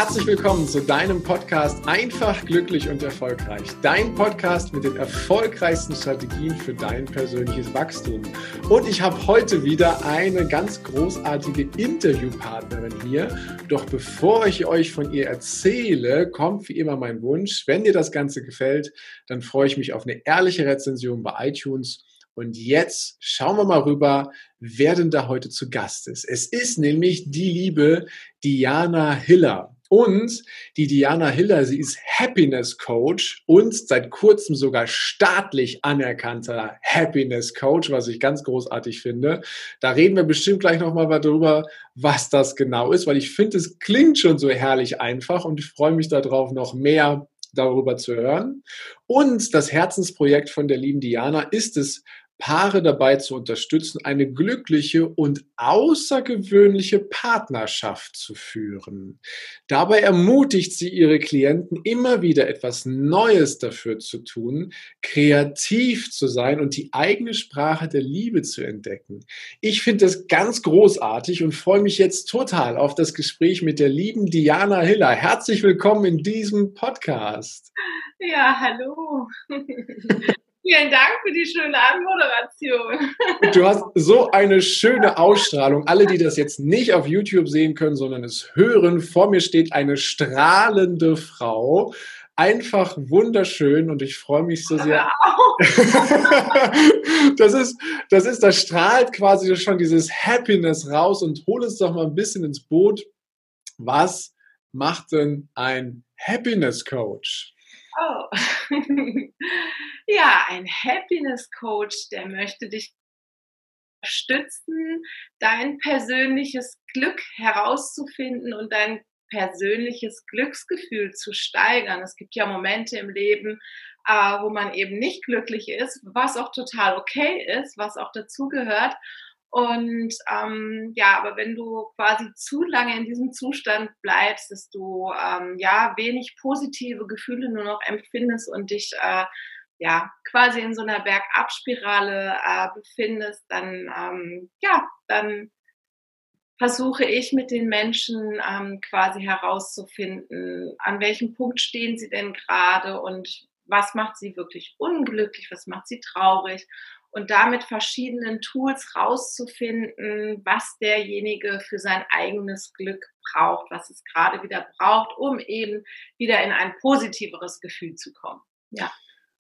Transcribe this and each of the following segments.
Herzlich willkommen zu deinem Podcast Einfach, glücklich und erfolgreich. Dein Podcast mit den erfolgreichsten Strategien für dein persönliches Wachstum. Und ich habe heute wieder eine ganz großartige Interviewpartnerin hier. Doch bevor ich euch von ihr erzähle, kommt wie immer mein Wunsch, wenn dir das Ganze gefällt, dann freue ich mich auf eine ehrliche Rezension bei iTunes und jetzt schauen wir mal rüber, wer denn da heute zu Gast ist. Es ist nämlich die liebe Diana Hiller. Und die Diana Hiller, sie ist Happiness Coach und seit kurzem sogar staatlich anerkannter Happiness Coach, was ich ganz großartig finde. Da reden wir bestimmt gleich nochmal darüber, was das genau ist, weil ich finde, es klingt schon so herrlich einfach und ich freue mich darauf, noch mehr darüber zu hören. Und das Herzensprojekt von der lieben Diana ist es, Paare dabei zu unterstützen, eine glückliche und außergewöhnliche Partnerschaft zu führen. Dabei ermutigt sie ihre Klienten immer wieder etwas Neues dafür zu tun, kreativ zu sein und die eigene Sprache der Liebe zu entdecken. Ich finde das ganz großartig und freue mich jetzt total auf das Gespräch mit der lieben Diana Hiller. Herzlich willkommen in diesem Podcast. Ja, hallo. Vielen Dank für die schöne Anmoderation. Du hast so eine schöne Ausstrahlung. Alle, die das jetzt nicht auf YouTube sehen können, sondern es hören, vor mir steht eine strahlende Frau. Einfach wunderschön und ich freue mich so sehr. das ist, das ist, das strahlt quasi schon dieses Happiness raus und hol es doch mal ein bisschen ins Boot. Was macht denn ein Happiness Coach? Oh. ja, ein Happiness Coach, der möchte dich unterstützen, dein persönliches Glück herauszufinden und dein persönliches Glücksgefühl zu steigern. Es gibt ja Momente im Leben, äh, wo man eben nicht glücklich ist, was auch total okay ist, was auch dazugehört. Und ähm, ja, aber wenn du quasi zu lange in diesem Zustand bleibst, dass du ähm, ja wenig positive Gefühle nur noch empfindest und dich äh, ja quasi in so einer Bergabspirale äh, befindest, dann ähm, ja, dann versuche ich mit den Menschen ähm, quasi herauszufinden, an welchem Punkt stehen sie denn gerade und was macht sie wirklich unglücklich, was macht sie traurig und damit verschiedenen Tools rauszufinden, was derjenige für sein eigenes Glück braucht, was es gerade wieder braucht, um eben wieder in ein positiveres Gefühl zu kommen. Ja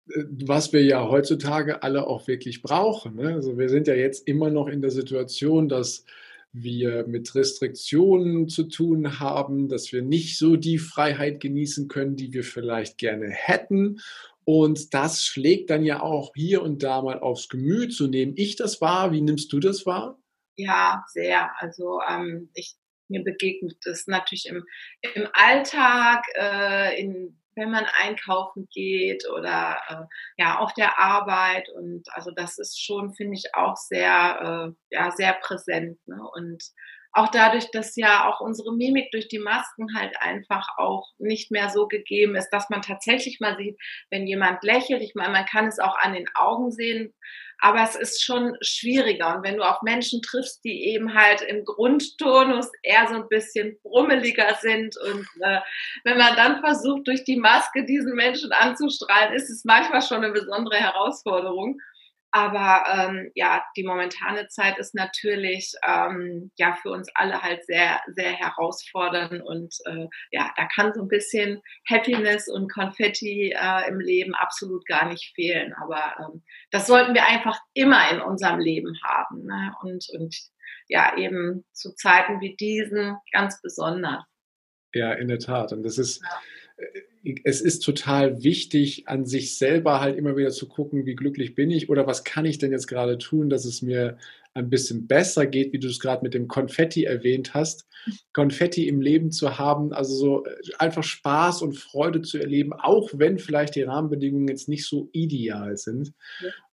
was wir ja heutzutage alle auch wirklich brauchen. Ne? Also wir sind ja jetzt immer noch in der Situation, dass wir mit Restriktionen zu tun haben, dass wir nicht so die Freiheit genießen können, die wir vielleicht gerne hätten. Und das schlägt dann ja auch hier und da mal aufs Gemüt. So nehme ich das wahr. Wie nimmst du das wahr? Ja, sehr. Also ähm, ich, mir begegnet das natürlich im, im Alltag, äh, in, wenn man einkaufen geht oder äh, ja auf der Arbeit. Und also das ist schon, finde ich, auch sehr, äh, ja, sehr präsent. Ne? Und auch dadurch, dass ja auch unsere Mimik durch die Masken halt einfach auch nicht mehr so gegeben ist, dass man tatsächlich mal sieht, wenn jemand lächelt. Ich meine, man kann es auch an den Augen sehen, aber es ist schon schwieriger. Und wenn du auf Menschen triffst, die eben halt im Grundtonus eher so ein bisschen brummeliger sind und äh, wenn man dann versucht, durch die Maske diesen Menschen anzustrahlen, ist es manchmal schon eine besondere Herausforderung. Aber ähm, ja, die momentane Zeit ist natürlich ähm, ja für uns alle halt sehr, sehr herausfordernd und äh, ja, da kann so ein bisschen Happiness und Konfetti äh, im Leben absolut gar nicht fehlen. Aber ähm, das sollten wir einfach immer in unserem Leben haben ne? und, und ja, eben zu Zeiten wie diesen ganz besonders. Ja, in der Tat. Und das ist. Ja es ist total wichtig, an sich selber halt immer wieder zu gucken, wie glücklich bin ich oder was kann ich denn jetzt gerade tun, dass es mir ein bisschen besser geht, wie du es gerade mit dem Konfetti erwähnt hast. Konfetti im Leben zu haben, also so äh, einfach Spaß und Freude zu erleben, auch wenn vielleicht die Rahmenbedingungen jetzt nicht so ideal sind.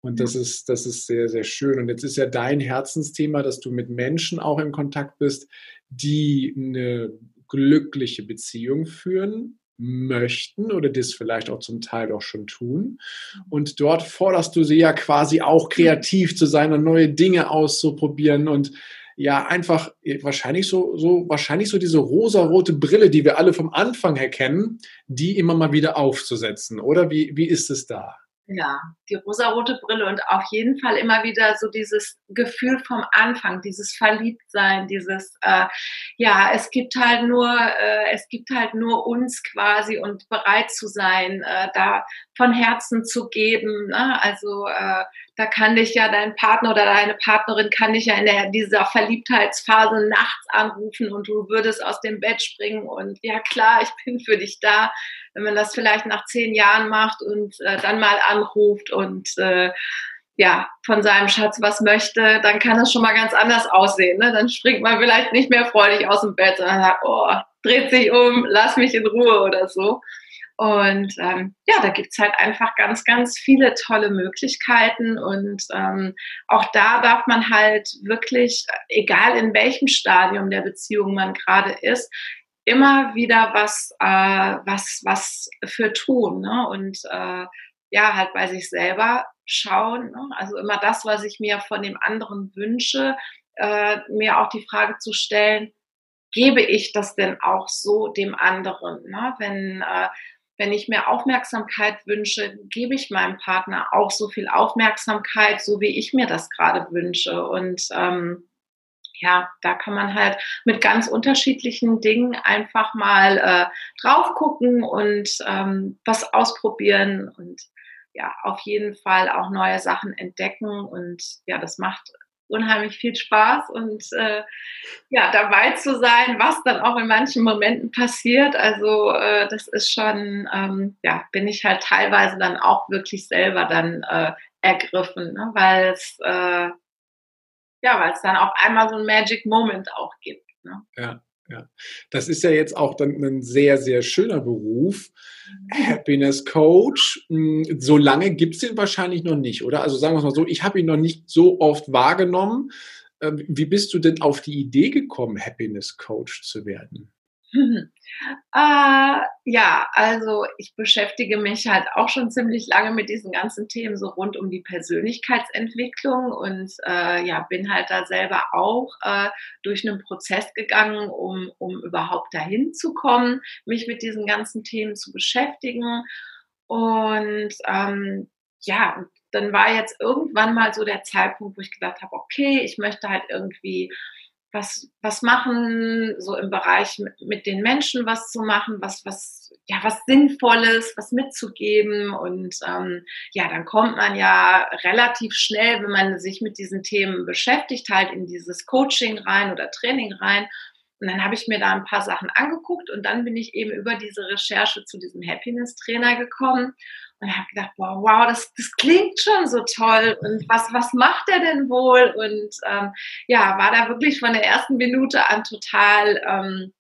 Und das ist, das ist sehr, sehr schön. Und jetzt ist ja dein Herzensthema, dass du mit Menschen auch in Kontakt bist, die eine glückliche Beziehung führen, möchten oder das vielleicht auch zum Teil auch schon tun. Mhm. Und dort forderst du sie ja quasi auch kreativ zu sein und neue Dinge auszuprobieren. Und ja einfach wahrscheinlich so, so, wahrscheinlich so diese rosarote Brille, die wir alle vom Anfang her kennen, die immer mal wieder aufzusetzen. Oder wie, wie ist es da? Ja, die rosarote Brille und auf jeden Fall immer wieder so dieses Gefühl vom Anfang, dieses Verliebtsein, dieses äh, ja, es gibt halt nur, äh, es gibt halt nur uns quasi und bereit zu sein, äh, da von Herzen zu geben. Ne? Also äh, da kann dich ja dein Partner oder deine Partnerin kann dich ja in der, dieser Verliebtheitsphase nachts anrufen und du würdest aus dem Bett springen und ja klar, ich bin für dich da. Wenn man das vielleicht nach zehn Jahren macht und äh, dann mal anruft und äh, ja, von seinem Schatz was möchte, dann kann das schon mal ganz anders aussehen. Ne? Dann springt man vielleicht nicht mehr freudig aus dem Bett, sondern sagt, oh, dreht sich um, lass mich in Ruhe oder so. Und ähm, ja, da gibt's halt einfach ganz, ganz viele tolle Möglichkeiten. Und ähm, auch da darf man halt wirklich, egal in welchem Stadium der Beziehung man gerade ist, immer wieder was, äh, was, was für tun. Ne? Und äh, ja, halt bei sich selber schauen. Ne? Also immer das, was ich mir von dem anderen wünsche, äh, mir auch die Frage zu stellen, gebe ich das denn auch so dem anderen? Ne? Wenn äh, wenn ich mir Aufmerksamkeit wünsche, gebe ich meinem Partner auch so viel Aufmerksamkeit, so wie ich mir das gerade wünsche. Und ähm, ja, da kann man halt mit ganz unterschiedlichen Dingen einfach mal äh, drauf gucken und ähm, was ausprobieren und ja, auf jeden Fall auch neue Sachen entdecken. Und ja, das macht unheimlich viel Spaß und äh, ja, dabei zu sein, was dann auch in manchen Momenten passiert. Also äh, das ist schon, ähm, ja, bin ich halt teilweise dann auch wirklich selber dann äh, ergriffen, ne? weil es äh, ja, weil es dann auf einmal so ein Magic Moment auch gibt. Ne? Ja. Ja, das ist ja jetzt auch dann ein sehr, sehr schöner Beruf. Mhm. Happiness Coach. Hm, so lange gibt es den wahrscheinlich noch nicht, oder? Also sagen wir es mal so, ich habe ihn noch nicht so oft wahrgenommen. Ähm, wie bist du denn auf die Idee gekommen, Happiness Coach zu werden? Äh, ja, also ich beschäftige mich halt auch schon ziemlich lange mit diesen ganzen Themen so rund um die Persönlichkeitsentwicklung und äh, ja, bin halt da selber auch äh, durch einen Prozess gegangen, um, um überhaupt dahin zu kommen, mich mit diesen ganzen Themen zu beschäftigen. Und ähm, ja, dann war jetzt irgendwann mal so der Zeitpunkt, wo ich gedacht habe, okay, ich möchte halt irgendwie was, was machen, so im Bereich mit, mit, den Menschen was zu machen, was, was, ja, was Sinnvolles, was mitzugeben. Und ähm, ja, dann kommt man ja relativ schnell, wenn man sich mit diesen Themen beschäftigt, halt in dieses Coaching rein oder Training rein. Und dann habe ich mir da ein paar Sachen angeguckt und dann bin ich eben über diese Recherche zu diesem Happiness-Trainer gekommen und habe gedacht, wow, wow, das, das klingt schon so toll und was, was macht er denn wohl? Und ähm, ja, war da wirklich von der ersten Minute an total ähm,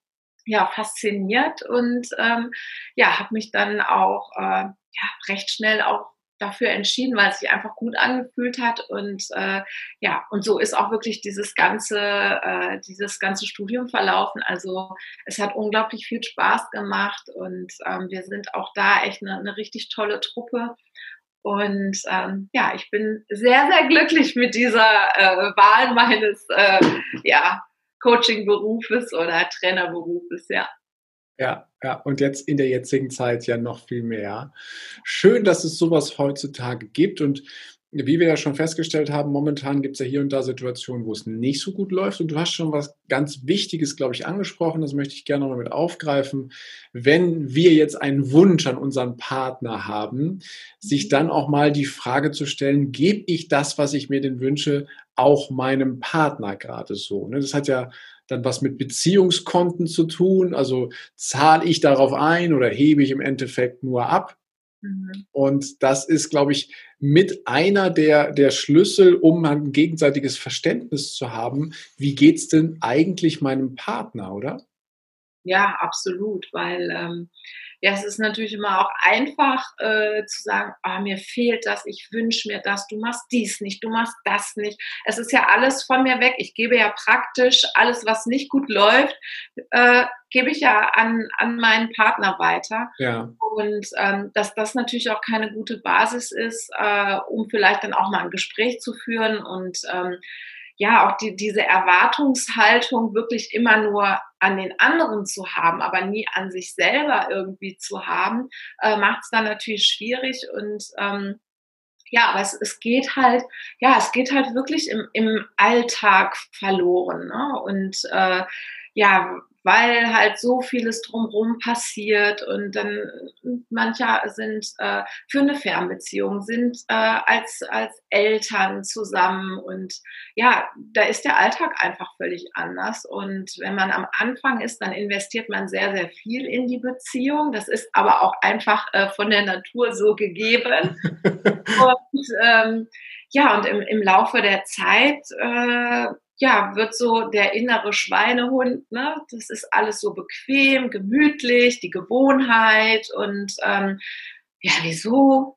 ja, fasziniert und ähm, ja, habe mich dann auch äh, ja, recht schnell auch dafür entschieden, weil es sich einfach gut angefühlt hat und äh, ja und so ist auch wirklich dieses ganze äh, dieses ganze Studium verlaufen. Also es hat unglaublich viel Spaß gemacht und ähm, wir sind auch da echt eine, eine richtig tolle Truppe. Und ähm, ja, ich bin sehr, sehr glücklich mit dieser äh, Wahl meines äh, ja, Coaching-Berufes oder Trainerberufes, ja. Ja, ja, und jetzt in der jetzigen Zeit ja noch viel mehr. Schön, dass es sowas heutzutage gibt und wie wir ja schon festgestellt haben, momentan gibt es ja hier und da Situationen, wo es nicht so gut läuft. Und du hast schon was ganz Wichtiges, glaube ich, angesprochen. Das möchte ich gerne noch mit aufgreifen. Wenn wir jetzt einen Wunsch an unseren Partner haben, sich dann auch mal die Frage zu stellen, gebe ich das, was ich mir denn wünsche, auch meinem Partner gerade so? Ne? Das hat ja dann was mit Beziehungskonten zu tun. Also zahle ich darauf ein oder hebe ich im Endeffekt nur ab? Mhm. Und das ist, glaube ich, mit einer der, der Schlüssel, um ein gegenseitiges Verständnis zu haben. Wie geht es denn eigentlich meinem Partner, oder? Ja, absolut, weil ähm, ja, es ist natürlich immer auch einfach äh, zu sagen, ah, mir fehlt das, ich wünsche mir das, du machst dies nicht, du machst das nicht. Es ist ja alles von mir weg. Ich gebe ja praktisch alles, was nicht gut läuft, äh, gebe ich ja an, an meinen Partner weiter. Ja. Und ähm, dass das natürlich auch keine gute Basis ist, äh, um vielleicht dann auch mal ein Gespräch zu führen und ähm, ja, auch die, diese Erwartungshaltung wirklich immer nur an den anderen zu haben, aber nie an sich selber irgendwie zu haben, äh, macht es dann natürlich schwierig und ähm, ja, aber es, es geht halt, ja, es geht halt wirklich im, im Alltag verloren. Ne? Und äh, ja, weil halt so vieles drumherum passiert und dann manche sind äh, für eine Fernbeziehung, sind äh, als, als Eltern zusammen und ja, da ist der Alltag einfach völlig anders und wenn man am Anfang ist, dann investiert man sehr, sehr viel in die Beziehung. Das ist aber auch einfach äh, von der Natur so gegeben. und ähm, ja, und im, im Laufe der Zeit äh, ja, wird so der innere Schweinehund, ne? Das ist alles so bequem, gemütlich, die Gewohnheit und ähm, ja, wieso?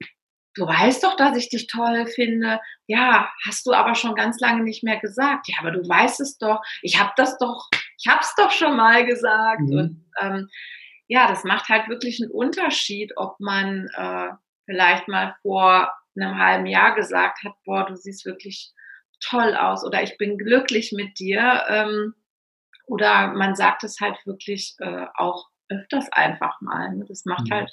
Du weißt doch, dass ich dich toll finde. Ja, hast du aber schon ganz lange nicht mehr gesagt. Ja, aber du weißt es doch. Ich habe das doch, ich habe es doch schon mal gesagt. Mhm. Und ähm, ja, das macht halt wirklich einen Unterschied, ob man äh, vielleicht mal vor einem halben Jahr gesagt hat, boah, du siehst wirklich toll aus oder ich bin glücklich mit dir. Ähm, oder man sagt es halt wirklich äh, auch öfters einfach mal. Ne? Das macht mhm. halt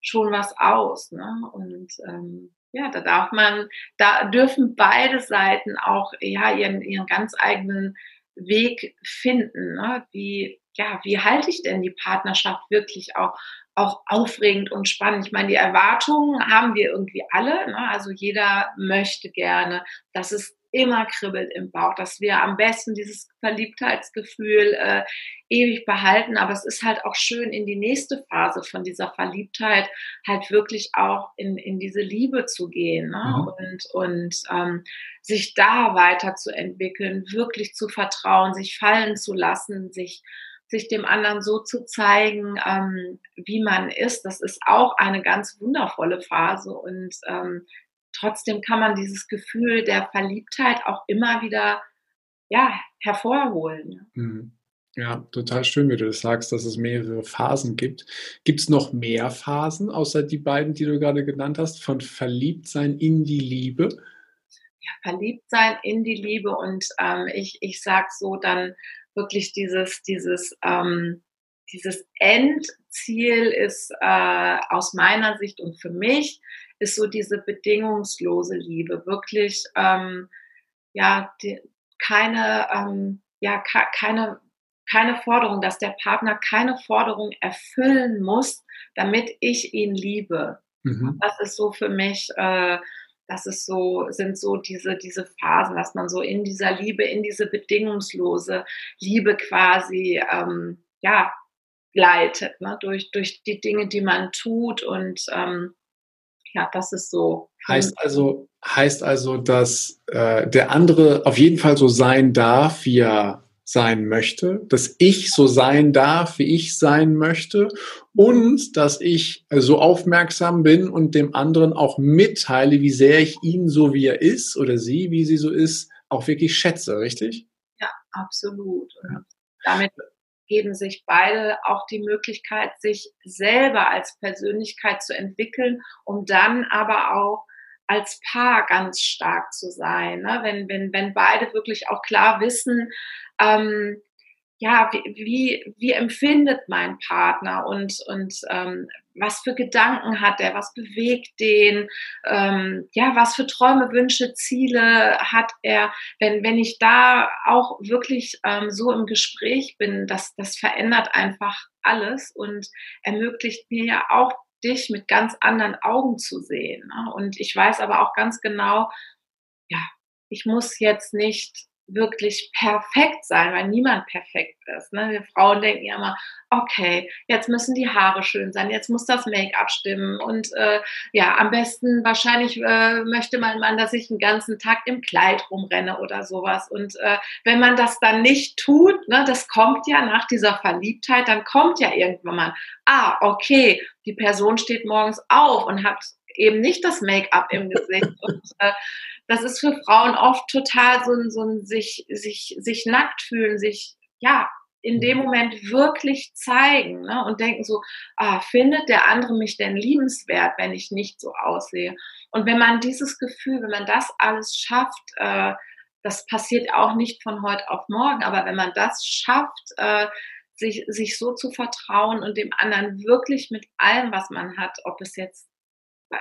schon was aus. Ne? Und ähm, ja, da darf man, da dürfen beide Seiten auch ja ihren, ihren ganz eigenen Weg finden. Ne? Wie, ja, wie halte ich denn die Partnerschaft wirklich auch, auch aufregend und spannend? Ich meine, die Erwartungen haben wir irgendwie alle. Ne? Also jeder möchte gerne, dass es immer kribbelt im Bauch, dass wir am besten dieses Verliebtheitsgefühl äh, ewig behalten. Aber es ist halt auch schön, in die nächste Phase von dieser Verliebtheit halt wirklich auch in, in diese Liebe zu gehen ne? mhm. und, und ähm, sich da weiterzuentwickeln, wirklich zu vertrauen, sich fallen zu lassen, sich sich dem anderen so zu zeigen, ähm, wie man ist, das ist auch eine ganz wundervolle Phase und ähm, trotzdem kann man dieses Gefühl der Verliebtheit auch immer wieder ja, hervorholen. Mhm. Ja, total schön, wie du das sagst, dass es mehrere Phasen gibt. Gibt es noch mehr Phasen, außer die beiden, die du gerade genannt hast, von Verliebtsein in die Liebe? Ja, Verliebtsein in die Liebe und ähm, ich, ich sage so dann wirklich dieses, dieses, ähm, dieses Endziel ist äh, aus meiner Sicht und für mich ist so diese bedingungslose Liebe, wirklich ähm, ja die, keine ähm, ja keine keine Forderung, dass der Partner keine Forderung erfüllen muss, damit ich ihn liebe. Mhm. Das ist so für mich, äh, das ist so, sind so diese, diese Phasen, dass man so in dieser Liebe, in diese bedingungslose Liebe quasi, ähm, ja, gleitet, ne? durch, durch die Dinge, die man tut und ähm, ja, das ist so. Heißt also, heißt also, dass äh, der andere auf jeden Fall so sein darf, wie er sein möchte, dass ich so sein darf, wie ich sein möchte und dass ich so aufmerksam bin und dem anderen auch mitteile, wie sehr ich ihn so wie er ist oder sie, wie sie so ist, auch wirklich schätze, richtig? Ja, absolut. Und damit geben sich beide auch die Möglichkeit, sich selber als Persönlichkeit zu entwickeln, um dann aber auch als Paar ganz stark zu sein. Ne? Wenn, wenn, wenn beide wirklich auch klar wissen, ähm, ja, wie, wie, wie empfindet mein Partner und, und ähm, was für Gedanken hat er, was bewegt den, ähm, ja, was für Träume, Wünsche, Ziele hat er. Wenn, wenn ich da auch wirklich ähm, so im Gespräch bin, das, das verändert einfach alles und ermöglicht mir ja auch dich mit ganz anderen Augen zu sehen. Ne? Und ich weiß aber auch ganz genau, ja, ich muss jetzt nicht wirklich perfekt sein, weil niemand perfekt ist. Ne? Wir Frauen denken ja immer, okay, jetzt müssen die Haare schön sein, jetzt muss das Make-up stimmen und äh, ja, am besten wahrscheinlich äh, möchte mein Mann, dass ich den ganzen Tag im Kleid rumrenne oder sowas. Und äh, wenn man das dann nicht tut, ne, das kommt ja nach dieser Verliebtheit, dann kommt ja irgendwann mal, ah, okay, die Person steht morgens auf und hat eben nicht das Make-up im Gesicht und äh, das ist für Frauen oft total so ein, so ein sich, sich, sich nackt fühlen, sich, ja, in dem mhm. Moment wirklich zeigen ne? und denken so, ah, findet der andere mich denn liebenswert, wenn ich nicht so aussehe? Und wenn man dieses Gefühl, wenn man das alles schafft, äh, das passiert auch nicht von heute auf morgen, aber wenn man das schafft, äh, sich, sich so zu vertrauen und dem anderen wirklich mit allem, was man hat, ob es jetzt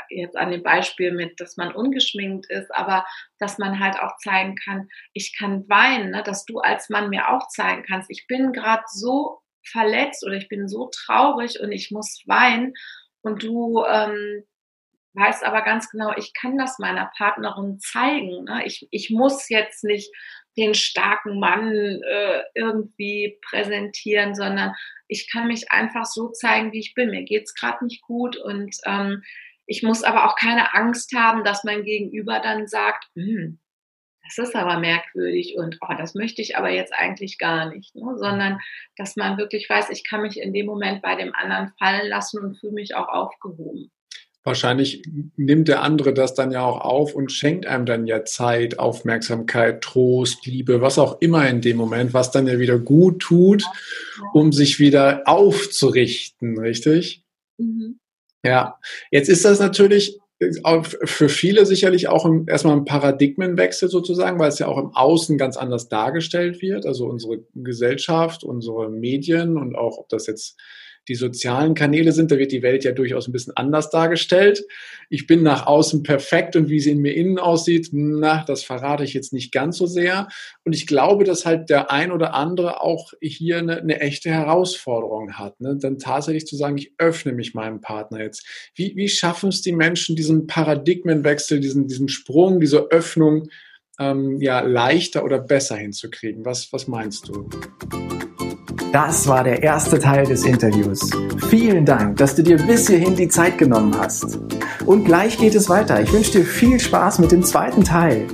jetzt an dem Beispiel mit, dass man ungeschminkt ist, aber dass man halt auch zeigen kann, ich kann weinen, ne? dass du als Mann mir auch zeigen kannst, ich bin gerade so verletzt oder ich bin so traurig und ich muss weinen und du ähm, weißt aber ganz genau, ich kann das meiner Partnerin zeigen. Ne? Ich, ich muss jetzt nicht den starken Mann äh, irgendwie präsentieren, sondern ich kann mich einfach so zeigen, wie ich bin. Mir geht's gerade nicht gut und ähm, ich muss aber auch keine Angst haben, dass mein Gegenüber dann sagt, hm, das ist aber merkwürdig und oh, das möchte ich aber jetzt eigentlich gar nicht, ne? sondern dass man wirklich weiß, ich kann mich in dem Moment bei dem anderen fallen lassen und fühle mich auch aufgehoben. Wahrscheinlich nimmt der andere das dann ja auch auf und schenkt einem dann ja Zeit, Aufmerksamkeit, Trost, Liebe, was auch immer in dem Moment, was dann ja wieder gut tut, um sich wieder aufzurichten, richtig? Mhm. Ja, jetzt ist das natürlich für viele sicherlich auch im, erstmal ein Paradigmenwechsel sozusagen, weil es ja auch im Außen ganz anders dargestellt wird. Also unsere Gesellschaft, unsere Medien und auch, ob das jetzt die sozialen Kanäle sind, da wird die Welt ja durchaus ein bisschen anders dargestellt. Ich bin nach außen perfekt und wie sie in mir innen aussieht, na, das verrate ich jetzt nicht ganz so sehr. Und ich glaube, dass halt der ein oder andere auch hier eine, eine echte Herausforderung hat. Ne? Dann tatsächlich zu sagen, ich öffne mich meinem Partner jetzt. Wie, wie schaffen es die Menschen, diesen Paradigmenwechsel, diesen, diesen Sprung, diese Öffnung ähm, ja leichter oder besser hinzukriegen? Was, was meinst du? Das war der erste Teil des Interviews. Vielen Dank, dass du dir bis hierhin die Zeit genommen hast. Und gleich geht es weiter. Ich wünsche dir viel Spaß mit dem zweiten Teil.